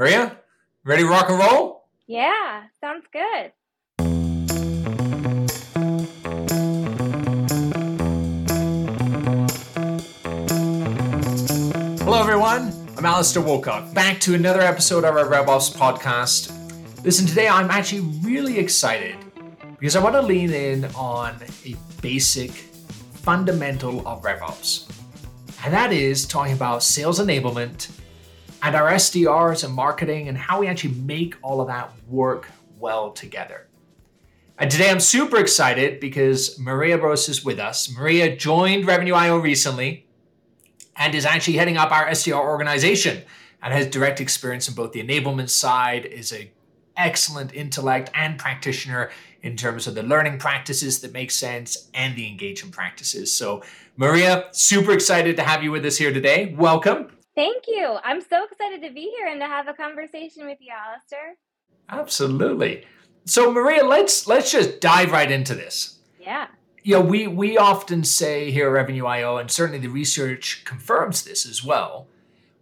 Maria, ready to rock and roll? Yeah, sounds good. Hello, everyone. I'm Alistair Wolcott, back to another episode of our RevOps podcast. Listen, today I'm actually really excited because I want to lean in on a basic fundamental of RevOps, and that is talking about sales enablement and our SDRs and marketing and how we actually make all of that work well together. And today I'm super excited because Maria Rose is with us. Maria joined Revenue IO recently and is actually heading up our SDR organization and has direct experience in both the enablement side, is a excellent intellect and practitioner in terms of the learning practices that make sense and the engagement practices. So, Maria, super excited to have you with us here today. Welcome. Thank you. I'm so excited to be here and to have a conversation with you, Alistair. Absolutely. So Maria, let's let's just dive right into this. Yeah. You know, we we often say here at Revenue IO, and certainly the research confirms this as well.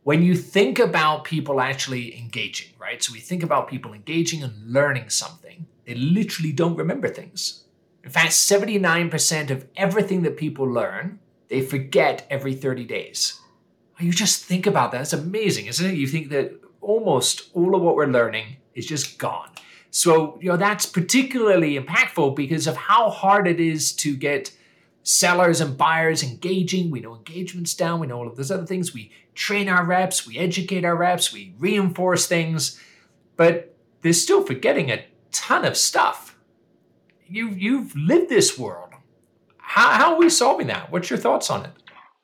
When you think about people actually engaging, right? So we think about people engaging and learning something, they literally don't remember things. In fact, 79% of everything that people learn, they forget every 30 days. You just think about that. It's amazing, isn't it? You think that almost all of what we're learning is just gone. So, you know, that's particularly impactful because of how hard it is to get sellers and buyers engaging. We know engagement's down. We know all of those other things. We train our reps, we educate our reps, we reinforce things, but they're still forgetting a ton of stuff. You, you've lived this world. How, how are we solving that? What's your thoughts on it?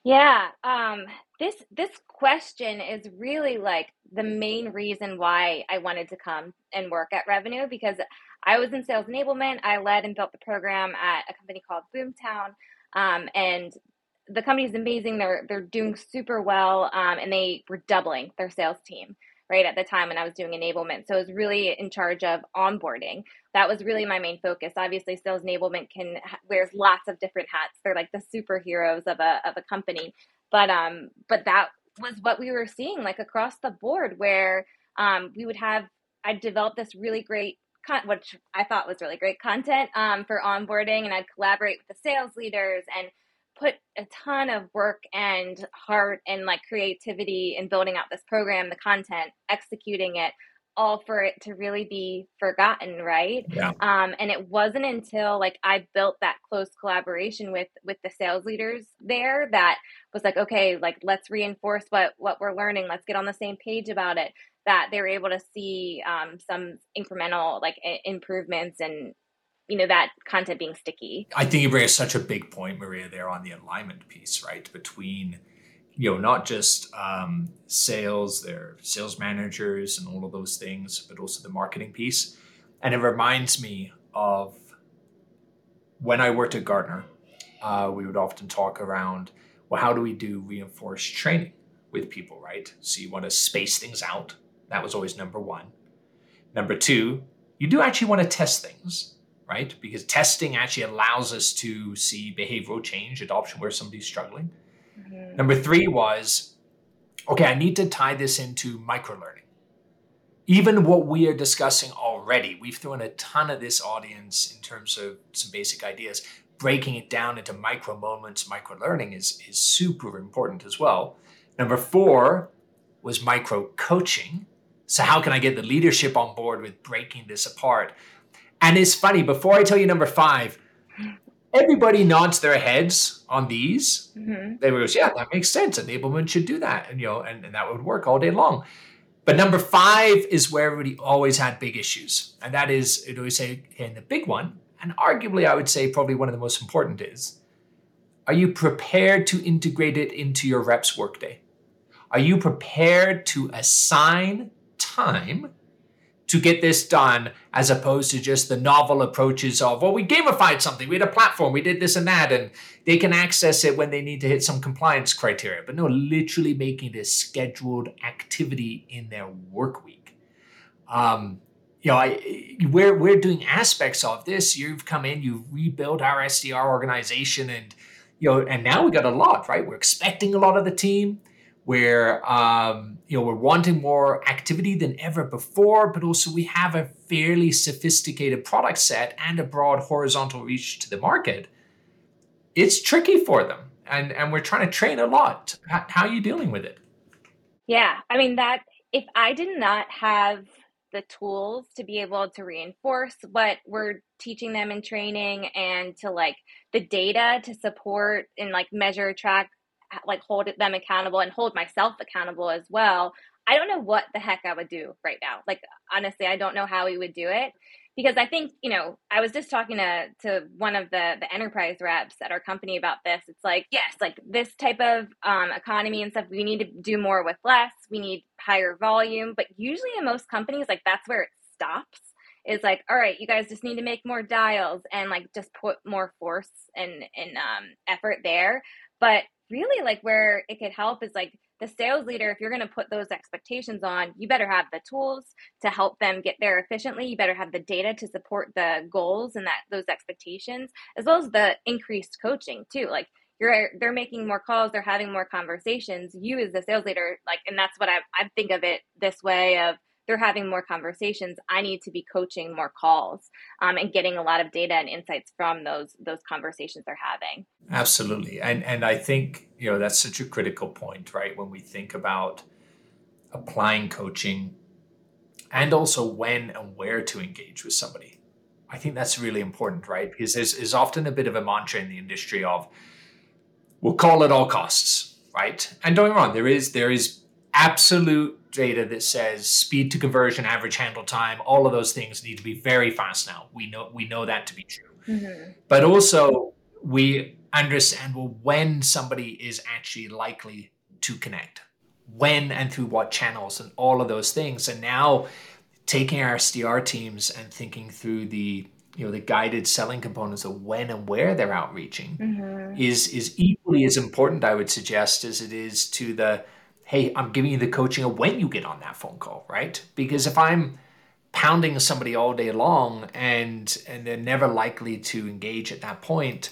Yeah, um, this this question is really like the main reason why I wanted to come and work at Revenue because I was in sales enablement. I led and built the program at a company called Boomtown, um, and the company is amazing. They're they're doing super well, um, and they were doubling their sales team right at the time when I was doing enablement. So I was really in charge of onboarding. That was really my main focus. Obviously, sales enablement can wears lots of different hats. They're like the superheroes of a of a company. But um, but that was what we were seeing like across the board, where um, we would have I developed this really great Con- which I thought was really great content um, for onboarding, and I'd collaborate with the sales leaders and put a ton of work and heart and like creativity in building out this program, the content, executing it, all for it to really be forgotten right yeah. um, and it wasn't until like i built that close collaboration with with the sales leaders there that was like okay like let's reinforce what what we're learning let's get on the same page about it that they were able to see um, some incremental like I- improvements and you know that content being sticky. I think you bring such a big point maria there on the alignment piece right? Between you know not just um, sales their sales managers and all of those things but also the marketing piece. And it reminds me of when i worked at gartner uh, we would often talk around well how do we do reinforced training with people right? So you want to space things out. That was always number one. Number two you do actually want to test things right because testing actually allows us to see behavioral change adoption where somebody's struggling Mm-hmm. Number three was, okay, I need to tie this into micro learning. Even what we are discussing already, we've thrown a ton of this audience in terms of some basic ideas. Breaking it down into micro moments, micro learning is, is super important as well. Number four was micro coaching. So, how can I get the leadership on board with breaking this apart? And it's funny, before I tell you number five, everybody nods their heads on these. Mm-hmm. They goes, yeah, that makes sense. Enablement should do that, and you know, and, and that would work all day long. But number five is where everybody always had big issues, and that is, it always say, and the big one, and arguably, I would say probably one of the most important is, are you prepared to integrate it into your reps workday? Are you prepared to assign time to get this done as opposed to just the novel approaches of, well, we gamified something, we had a platform, we did this and that, and they can access it when they need to hit some compliance criteria. But no, literally making this scheduled activity in their work week. Um, you know, I, we're, we're doing aspects of this. You've come in, you've rebuilt our SDR organization, and you know, and now we got a lot, right? We're expecting a lot of the team where um, you know we're wanting more activity than ever before, but also we have a fairly sophisticated product set and a broad horizontal reach to the market. It's tricky for them, and and we're trying to train a lot. How, how are you dealing with it? Yeah, I mean that if I did not have the tools to be able to reinforce what we're teaching them in training and to like the data to support and like measure track like hold them accountable and hold myself accountable as well i don't know what the heck i would do right now. Like honestly i don't know how we would do it because i think you know i was just talking to to one of the the enterprise reps at our company about this. It's like yes like this type of um, economy and stuff we need to do more with less we need higher volume but usually in most companies like that's where it stops is like all right you guys just need to make more dials and like just put more force and and um, effort there. But really like where it could help is like the sales leader if you're going to put those expectations on you better have the tools to help them get there efficiently. You better have the data to support the goals and that those expectations as well as the increased coaching too. Like you're they're making more calls they're having more conversations. You as the sales leader like and that's what i, I think of it this way of they're having more conversations i need to be coaching more calls um, and getting a lot of data and insights from those those conversations they're having. Absolutely. And and i think you know that's such a critical point right? When we think about applying coaching and also when and where to engage with somebody. I think that's really important right? Because there's, there's often a bit of a mantra in the industry of we'll call at all costs right? And don't get me wrong there is there is absolute data that says speed to conversion, average handle time, all of those things need to be very fast now. We know we know that to be true. Mm-hmm. But also we understand well when somebody is actually likely to connect, when and through what channels, and all of those things. And now taking our SDR teams and thinking through the you know the guided selling components of when and where they're outreaching mm-hmm. is is equally as important, I would suggest, as it is to the hey, I'm giving you the coaching of when you get on that phone call, right? Because if I'm pounding somebody all day long and and they're never likely to engage at that point,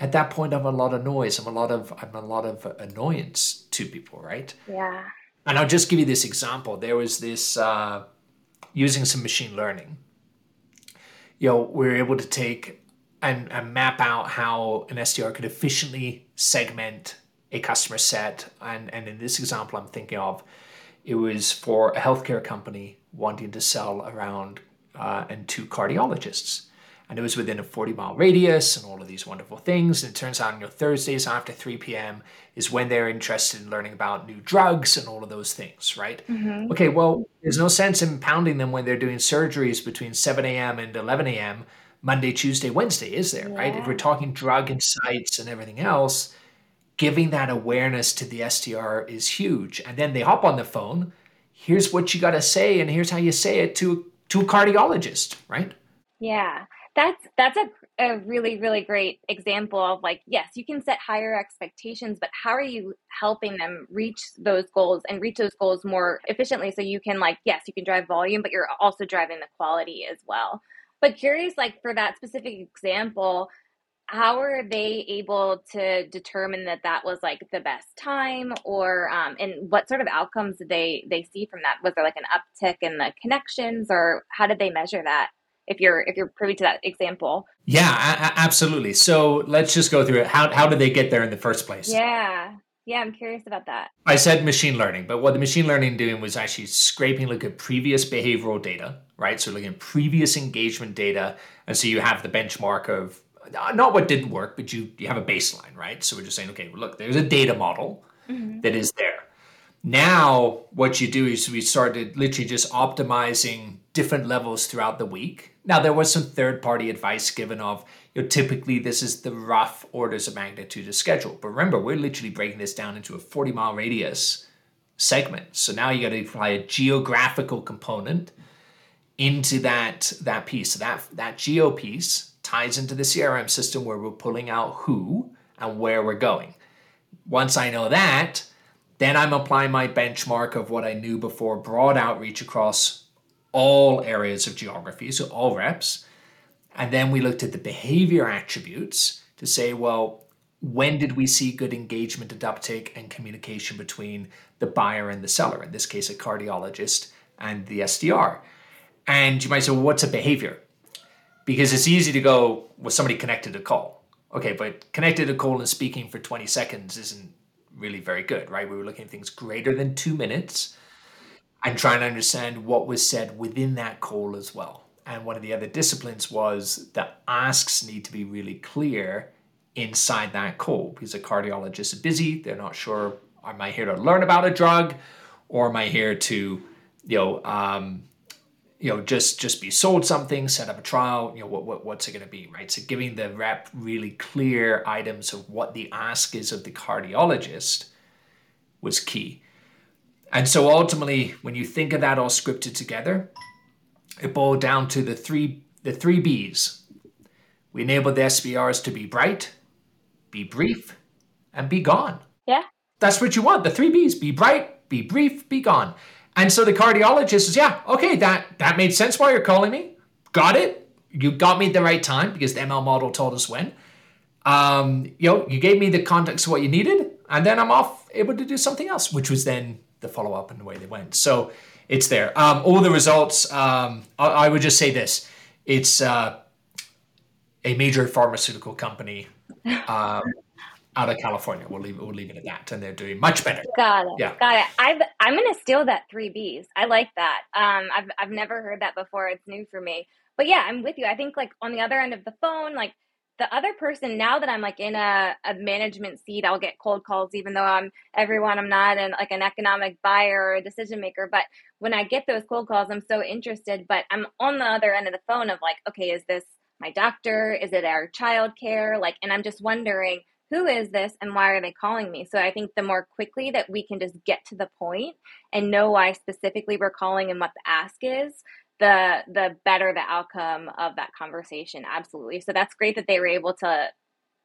at that point I'm a lot of noise. I'm a lot of I'm a lot of annoyance to people, right? Yeah. And I'll just give you this example. There was this uh, using some machine learning. You know, we are able to take and, and map out how an SDR could efficiently segment a customer set. And, and in this example, I'm thinking of it was for a healthcare company wanting to sell around uh, and two cardiologists. And it was within a 40 mile radius and all of these wonderful things. And it turns out, you know, Thursdays after 3 p.m. is when they're interested in learning about new drugs and all of those things, right? Mm-hmm. Okay, well, there's no sense in pounding them when they're doing surgeries between 7 a.m. and 11 a.m. Monday, Tuesday, Wednesday, is there, yeah. right? If we're talking drug insights and everything else, giving that awareness to the SDR is huge. And then they hop on the phone. Here's what you got to say, and here's how you say it to to a cardiologist, right? Yeah, that's that's a a really really great example of like yes, you can set higher expectations, but how are you helping them reach those goals and reach those goals more efficiently? So you can like yes, you can drive volume, but you're also driving the quality as well. But curious, like for that specific example, how are they able to determine that that was like the best time or um, and what sort of outcomes did they they see from that? Was there like an uptick in the connections or how did they measure that if you're if you're privy to that example? Yeah a- absolutely. So let's just go through it. How, how did they get there in the first place? Yeah. Yeah i'm curious about that. I said machine learning but what the machine learning doing was actually scraping look at previous behavioral data right? So looking at previous engagement data and so you have the benchmark of not what didn't work, but you you have a baseline, right? So we're just saying, okay, well, look, there's a data model mm-hmm. that is there. Now, what you do is we started literally just optimizing different levels throughout the week. Now, there was some third party advice given of, you know, typically this is the rough orders of magnitude of schedule. But remember, we're literally breaking this down into a 40 mile radius segment. So now you got to apply a geographical component into that that piece. So that that geo piece ties into the CRM system where we're pulling out who and where we're going. Once I know that, then I'm applying my benchmark of what I knew before broad outreach across all areas of geography, so all reps. And then we looked at the behavior attributes to say, well, when did we see good engagement and uptake and communication between the buyer and the seller, in this case, a cardiologist and the SDR? And you might say, well, what's a behavior? Because it's easy to go, with somebody connected a call? Okay, but connected a call and speaking for 20 seconds isn't really very good, right? We were looking at things greater than two minutes and trying to understand what was said within that call as well. And one of the other disciplines was that asks need to be really clear inside that call because a cardiologist is busy. They're not sure, am I here to learn about a drug or am I here to, you know, um, you know, just just be sold something, set up a trial, you know, what, what what's it going to be, right? So giving the rep really clear items of what the ask is of the cardiologist was key. And so ultimately, when you think of that all scripted together, it boiled down to the three the three B's. We enabled the SDRs to be bright, be brief, and be gone. Yeah. That's what you want. The three B's be bright, be brief, be gone. And so the cardiologist says, Yeah, okay, that, that made sense why you're calling me. Got it. You got me at the right time because the ML model told us when. Um, you know, you gave me the context of what you needed, and then I'm off able to do something else, which was then the follow up and the way they went. So it's there. Um, all the results, um, I, I, would just say this it's uh, a major pharmaceutical company um, out of California. We'll leave we'll leave it at that, and they're doing much better. Got it. Yeah, got it. I've, I'm going to steal that three Bs. I like that. Um, I've I've never heard that before. It's new for me. But yeah, I'm with you. I think like on the other end of the phone, like the other person now that i'm like in a, a management seat i'll get cold calls even though i'm everyone i'm not an like an economic buyer or a decision maker but when i get those cold calls i'm so interested but i'm on the other end of the phone of like okay is this my doctor is it our child care like and i'm just wondering who is this and why are they calling me? So i think the more quickly that we can just get to the point and know why specifically we're calling and what the ask is the the better the outcome of that conversation. Absolutely. So that's great that they were able to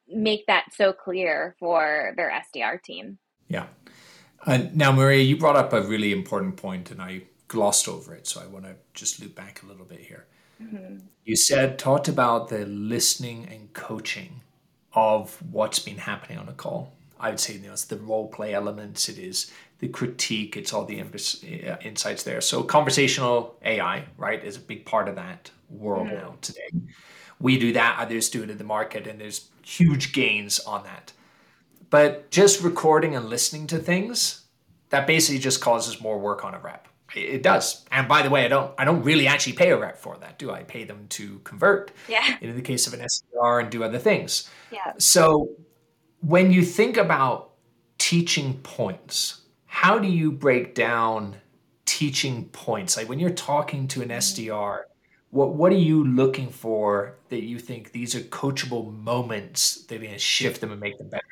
make that so clear for their sdr team. Yeah. Uh, now maria you brought up a really important point and i glossed over it so i want to just loop back a little bit here. Mm-hmm. you said talked about the listening and coaching of what's been happening on a call i would say you know, it's the role play elements it is the critique, it's all the uh, insights there. So conversational AI, right, is a big part of that world mm-hmm. now today. We do that, others do it in the market, and there's huge gains on that. But just recording and listening to things, that basically just causes more work on a rep. It does. And by the way, I don't I don't really actually pay a rep for that, do I? I pay them to convert. Yeah. In the case of an SDR and do other things. Yeah. So when you think about teaching points, how do you break down teaching points? Like when you're talking to an mm-hmm. SDR, what what are you looking for that you think these are coachable moments that are going to shift them and make them better?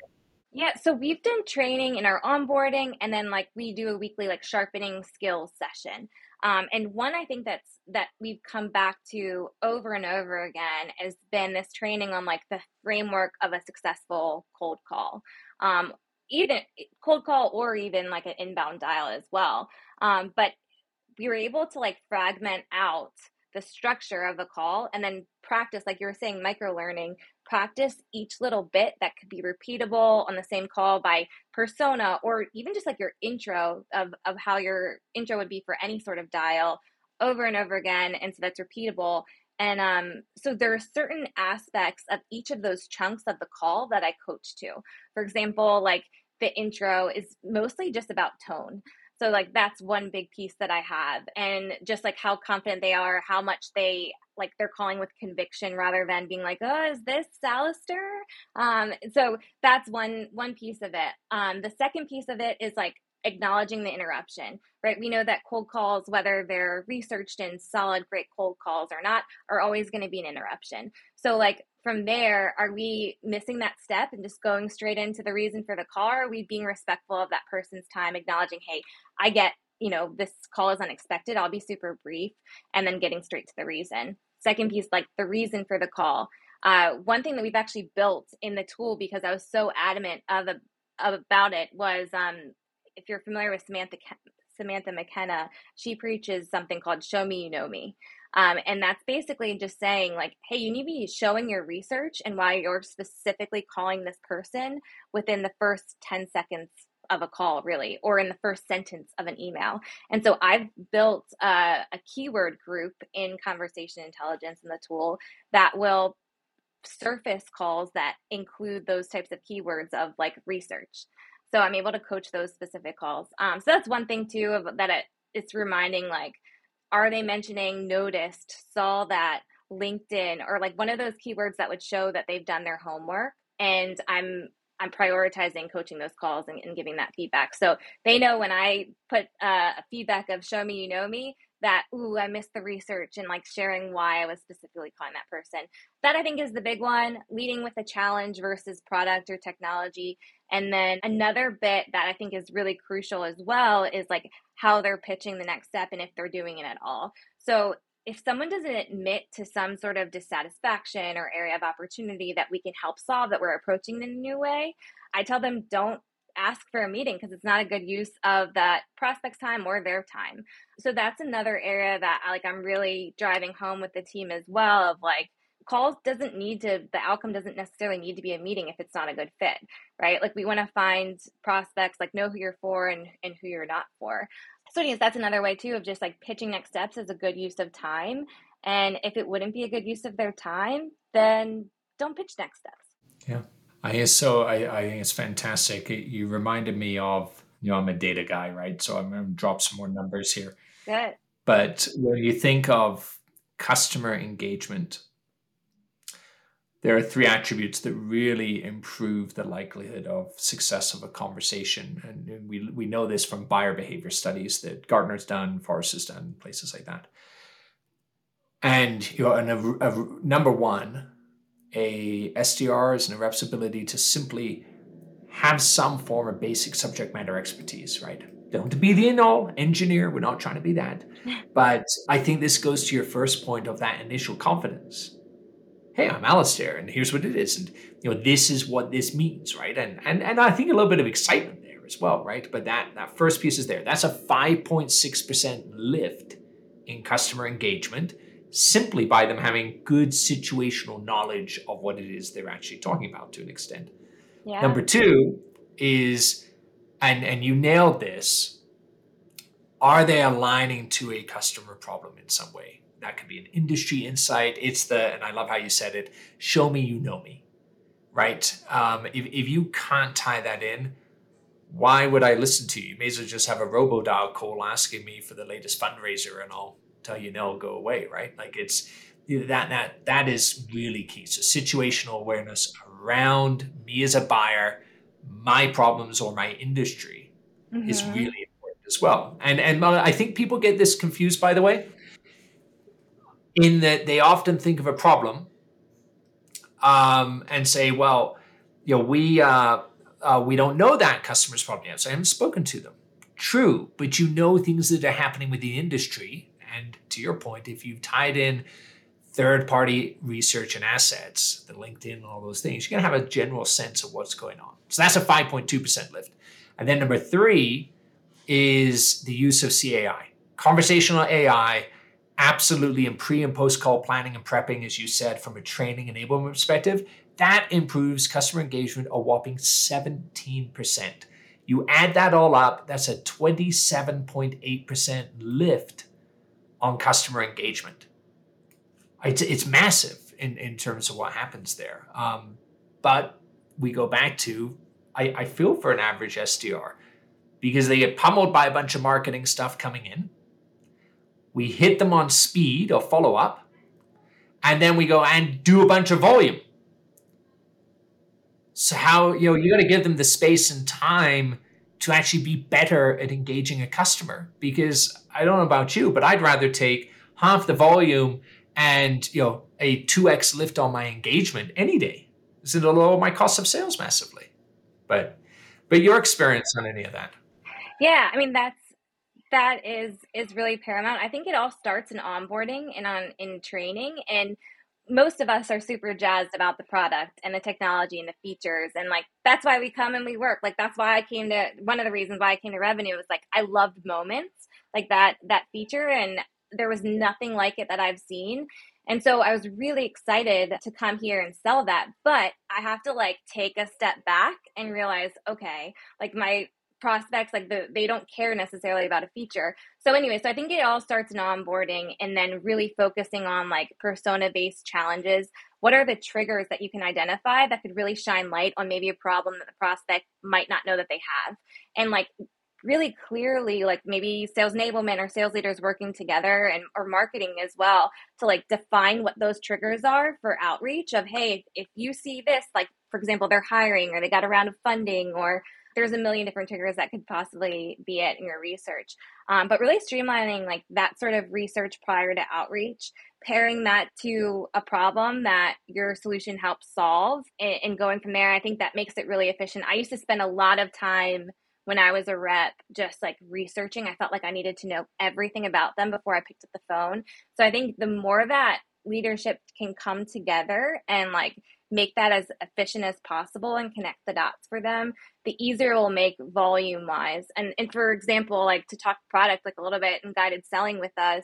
Yeah, so we've done training in our onboarding, and then like we do a weekly like sharpening skills session. Um, and one I think that's that we've come back to over and over again has been this training on like the framework of a successful cold call. Um, even cold call or even like an inbound dial as well. Um, but we were able to like fragment out the structure of a call and then practice, like you were saying, micro learning, practice each little bit that could be repeatable on the same call by persona or even just like your intro of, of how your intro would be for any sort of dial over and over again. And so that's repeatable. And um, so there are certain aspects of each of those chunks of the call that I coach to. For example, like the intro is mostly just about tone. So like that's one big piece that I have and just like how confident they are, how much they like they're calling with conviction rather than being like, "Oh, is this Salister?" Um so that's one one piece of it. Um the second piece of it is like acknowledging the interruption, right? We know that cold calls, whether they're researched in solid, great cold calls or not, are always going to be an interruption. So, like, from there, are we missing that step and just going straight into the reason for the call? Are we being respectful of that person's time, acknowledging, hey, I get, you know, this call is unexpected. I'll be super brief, and then getting straight to the reason. Second piece, like the reason for the call. Uh, one thing that we've actually built in the tool because I was so adamant of, a, about it was um, if you're familiar with Samantha Samantha McKenna, she preaches something called Show Me You Know Me. Um, and that's basically just saying, like, hey, you need to be showing your research and why you're specifically calling this person within the first 10 seconds of a call, really, or in the first sentence of an email. And so I've built a keyword group in conversation intelligence in the tool that will surface calls that include those types of keywords of like research. So I'm able to coach those specific calls. Um, so that's one thing too of that it, it's reminding like, are they mentioning noticed, saw that, LinkedIn, or like one of those keywords that would show that they've done their homework. And I'm I'm prioritizing coaching those calls and, and, giving that feedback. So they know when I put uh, a feedback of show me you know me that ooh I missed the research and like sharing why I was specifically calling that person. That I think is the big one. Leading with a challenge versus product or technology, and then another bit that I think is really crucial as well is like how they're pitching the next step and if they're doing it at all. So if someone doesn't admit to some sort of dissatisfaction or area of opportunity that we can help solve that we're approaching in a new way, I tell them don't ask for a meeting because it's not a good use of that prospect's time or their time. So that's another area that like I'm really driving home with the team as well of like calls doesn't need to the outcome doesn't necessarily need to be a meeting if it's not a good fit right like we want to find prospects like know who you're for and and who you're not for so yes, that's another way too of just like pitching next steps as a good use of time. And if it wouldn't be a good use of their time, then don't pitch next steps. Yeah. I so I, I think it's fantastic. You reminded me of, you know, I'm a data guy, right? So I'm gonna drop some more numbers here. Good. But when you think of customer engagement there are three attributes that really improve the likelihood of success of a conversation. And we, we know this from buyer behavior studies that Gartner's done, Forrester has done, places like that. And you know, and a, a, number one, a SDR's and a rep's ability to simply have some form of basic subject matter expertise, right? Don't be the in-all engineer. We're not trying to be that. But I think this goes to your first point of that initial confidence hey, I'm Alistair, and here's what it is, and you know, this is what this means, right? And and and I think a little bit of excitement there as well, right? But that that first piece is there. That's a 5.6% lift in customer engagement simply by them having good situational knowledge of what it is they're actually talking about to an extent. Yeah. Number two is, and and you nailed this. Are they aligning to a customer problem in some way? that could be an industry insight. It's the, and I love how you said it, show me you know me, right? Um, if, if you can't tie that in, why would I listen to you? You may as well just have a robo dial call asking me for the latest fundraiser and I'll tell you no, go away, right? Like it's that, that, that is really key. So situational awareness around me as a buyer, my problems or my industry mm-hmm. is really important as well. And, and I think people get this confused, by the way in that they often think of a problem um, and say, well, you know, we uh, uh, we don't know that customer's problem yet, so I haven't spoken to them. True, but you know things that are happening with the industry, and to your point, if you've tied in third-party research and assets, the LinkedIn and all those things, you're gonna have a general sense of what's going on. So that's a 5.2% lift. And then number three is the use of CAI, conversational AI absolutely in pre and post call planning and prepping, as you said, from a training enablement perspective, that improves customer engagement a whopping 17%. You add that all up, that's a 27.8% lift on customer engagement. It's, it's massive in, in terms of what happens there. Um, but we go back to I, I feel for an average SDR because they get pummeled by a bunch of marketing stuff coming in we hit them on speed or follow up, and then we go and do a bunch of volume. So how you know you got to give them the space and time to actually be better at engaging a customer because I don't know about you, but I'd rather take half the volume and you know a 2x lift on my engagement any day. Is it'll lower my cost of sales massively. But but your experience on any of that? Yeah, I mean that's that is is really paramount. I think it all starts in onboarding and on in training and most of us are super jazzed about the product and the technology and the features and like that's why we come and we work like that's why i came to one of the reasons why i came to revenue was like i loved moments like that that feature and there was nothing like it that i've seen. And so i was really excited to come here and sell that but i have to like take a step back and realize okay like my prospects like the, they don't care necessarily about a feature. So anyway so i think it all starts in onboarding and then really focusing on like persona based challenges. What are the triggers that you can identify that could really shine light on maybe a problem that the prospect might not know that they have? And like really clearly like maybe sales enablement or sales leaders working together and or marketing as well to like define what those triggers are for outreach of hey if you see this like for example they're hiring or they got a round of funding or there's a million different triggers that could possibly be it in your research. Um, but really streamlining like that sort of research prior to outreach, pairing that to a problem that your solution helps solve and, and going from there, I think that makes it really efficient. I used to spend a lot of time when I was a rep, just like researching, I felt like I needed to know everything about them before I picked up the phone. So I think the more that leadership can come together and like make that as efficient as possible and connect the dots for them, the easier it will make volume wise. And and for example, like to talk product like a little bit and guided selling with us,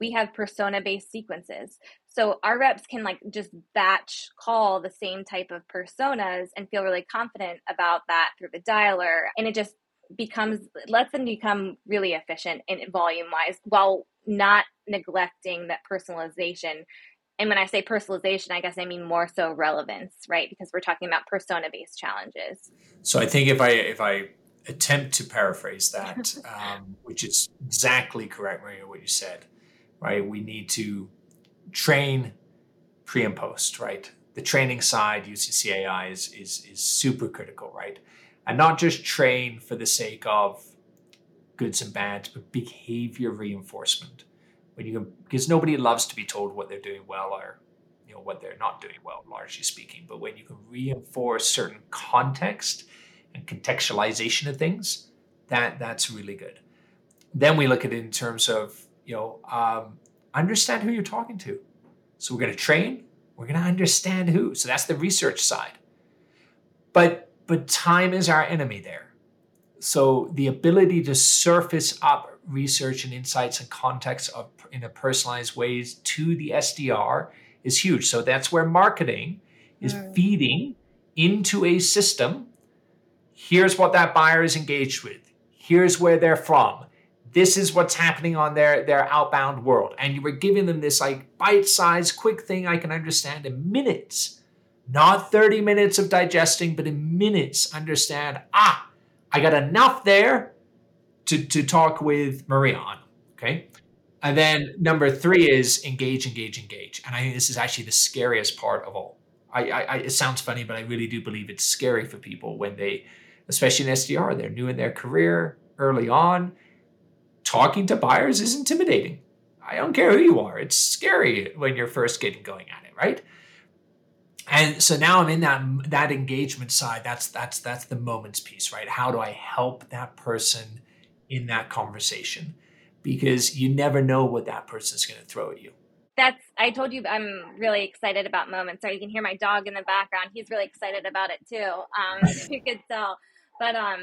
we have persona based sequences. So our reps can like just batch call the same type of personas and feel really confident about that through the dialer. And it just becomes lets them become really efficient in volume wise while not neglecting that personalization and when I say personalization, I guess I mean more so relevance, right? Because we're talking about persona based challenges. So I think if I if I attempt to paraphrase that, um, which is exactly correct, Maria, what you said, right? We need to train pre and post, right? The training side using CAI is is is super critical, right? And not just train for the sake of goods and bads, but behavior reinforcement when you because nobody loves to be told what they're doing well or you know what they're not doing well largely speaking but when you can reinforce certain context and contextualization of things that that's really good then we look at it in terms of you know um, understand who you're talking to so we're going to train we're going to understand who so that's the research side but but time is our enemy there so the ability to surface up research and insights and context of in a personalized ways to the SDR is huge. So that's where marketing is mm. feeding into a system. Here's what that buyer is engaged with. Here's where they're from. This is what's happening on their, their outbound world. And you were giving them this like bite-sized quick thing I can understand in minutes. Not 30 minutes of digesting, but in minutes understand, ah, I got enough there to, to talk with Maria on. Okay. And then number three is engage, engage, engage. And I think this is actually the scariest part of all. I, I, it sounds funny, but I really do believe it's scary for people when they, especially in SDR, they're new in their career early on. Talking to buyers is intimidating. I don't care who you are. It's scary when you're first getting going at it, right? And so now I'm in that that engagement side. That's that's that's the moments piece, right? How do I help that person in that conversation? because you never know what that person's going to throw at you. That's I told you I'm really excited about moments. So you can hear my dog in the background. He's really excited about it too. Um, you could tell, but um,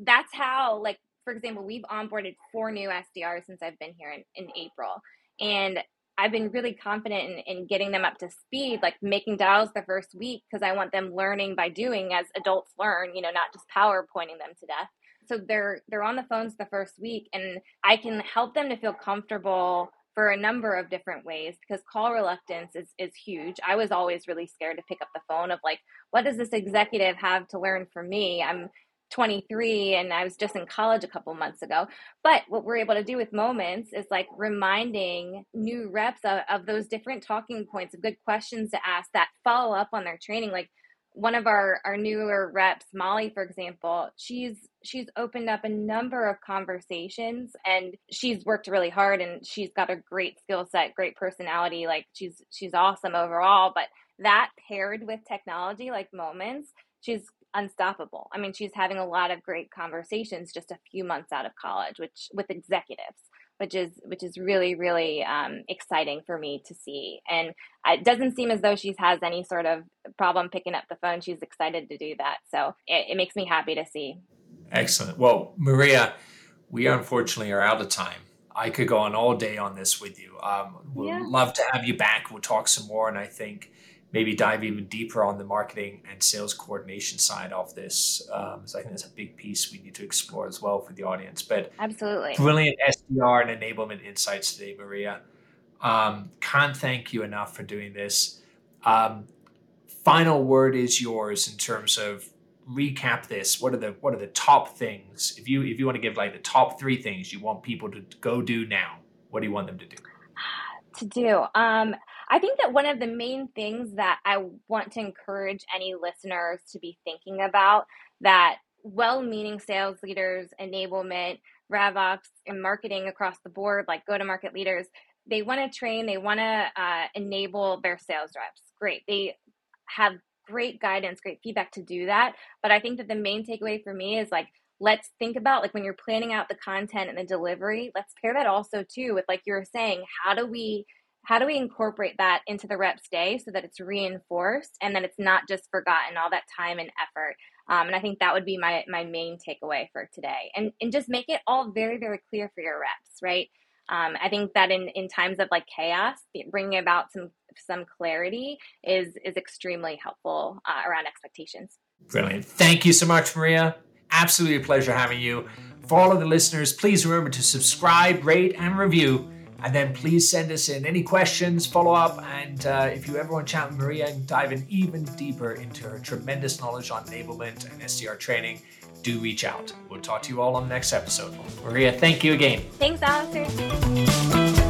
that's how like for example, we've onboarded four new SDRs since I've been here in, in April, and I've been really confident in, in getting them up to speed, like making dials the first week because I want them learning by doing as adults learn, you know, not just PowerPointing them to death. So they're they're on the phones the first week and i can help them to feel comfortable for a number of different ways because call reluctance is is huge. I was always really scared to pick up the phone of like what does this executive have to learn from me? I'm 23 and I was just in college a couple months ago. But what we're able to do with moments is like reminding new reps of, of, those different talking points of good questions to ask that follow up on their training. Like one of our our newer reps molly for example she's she's opened up a number of conversations and she's worked really hard and she's got a great skill set great personality like she's she's awesome overall but that paired with technology like moments she's unstoppable i mean she's having a lot of great conversations just a few months out of college which with executives which is which is really really um, exciting for me to see. And it doesn't seem as though she has any sort of problem picking up the phone. She's excited to do that, so it, it makes me happy to see. Excellent. Well, Maria, we unfortunately are out of time. I could go on all day on this with you. Um, we'd yeah. love to have you back. We'll talk some more, and I think maybe dive even deeper on the marketing and sales coordination side of this. Um, so I think that's a big piece we need to explore as well for the audience. But absolutely brilliant SDR and enablement insights today, Maria. Um, can't thank you enough for doing this. Um, final word is yours in terms of recap this. What are the what are the top things? If you if you want to give like the top three things you want people to go do now, what do you want them to do? To do. Um, I think that one of the main things that I want to encourage any listeners to be thinking about that well-meaning sales leaders, enablement, RevOps, and marketing across the board, like go-to-market leaders, they want to train, they want to uh, enable their sales reps. Great, they have great guidance, great feedback to do that. But I think that the main takeaway for me is like let's think about like when you're planning out the content and the delivery let's pair that also too with like you were saying how do we how do we incorporate that into the rep's day so that it's reinforced and that it's not just forgotten all that time and effort? Um, and i think that would be my my main takeaway for today. And and just make it all very very clear for your reps right? Um, i think that in in times of like chaos bringing about some some clarity is is extremely helpful uh, around expectations. Brilliant. Thank you so much maria. Absolutely a pleasure having you. For all of the listeners please remember to subscribe rate and review and then please send us in any questions, follow up, and uh, if you ever want to chat with Maria and dive in even deeper into her tremendous knowledge on enablement and SDR training, do reach out. We'll talk to you all on the next episode. Maria, thank you again. Thanks, Alistair.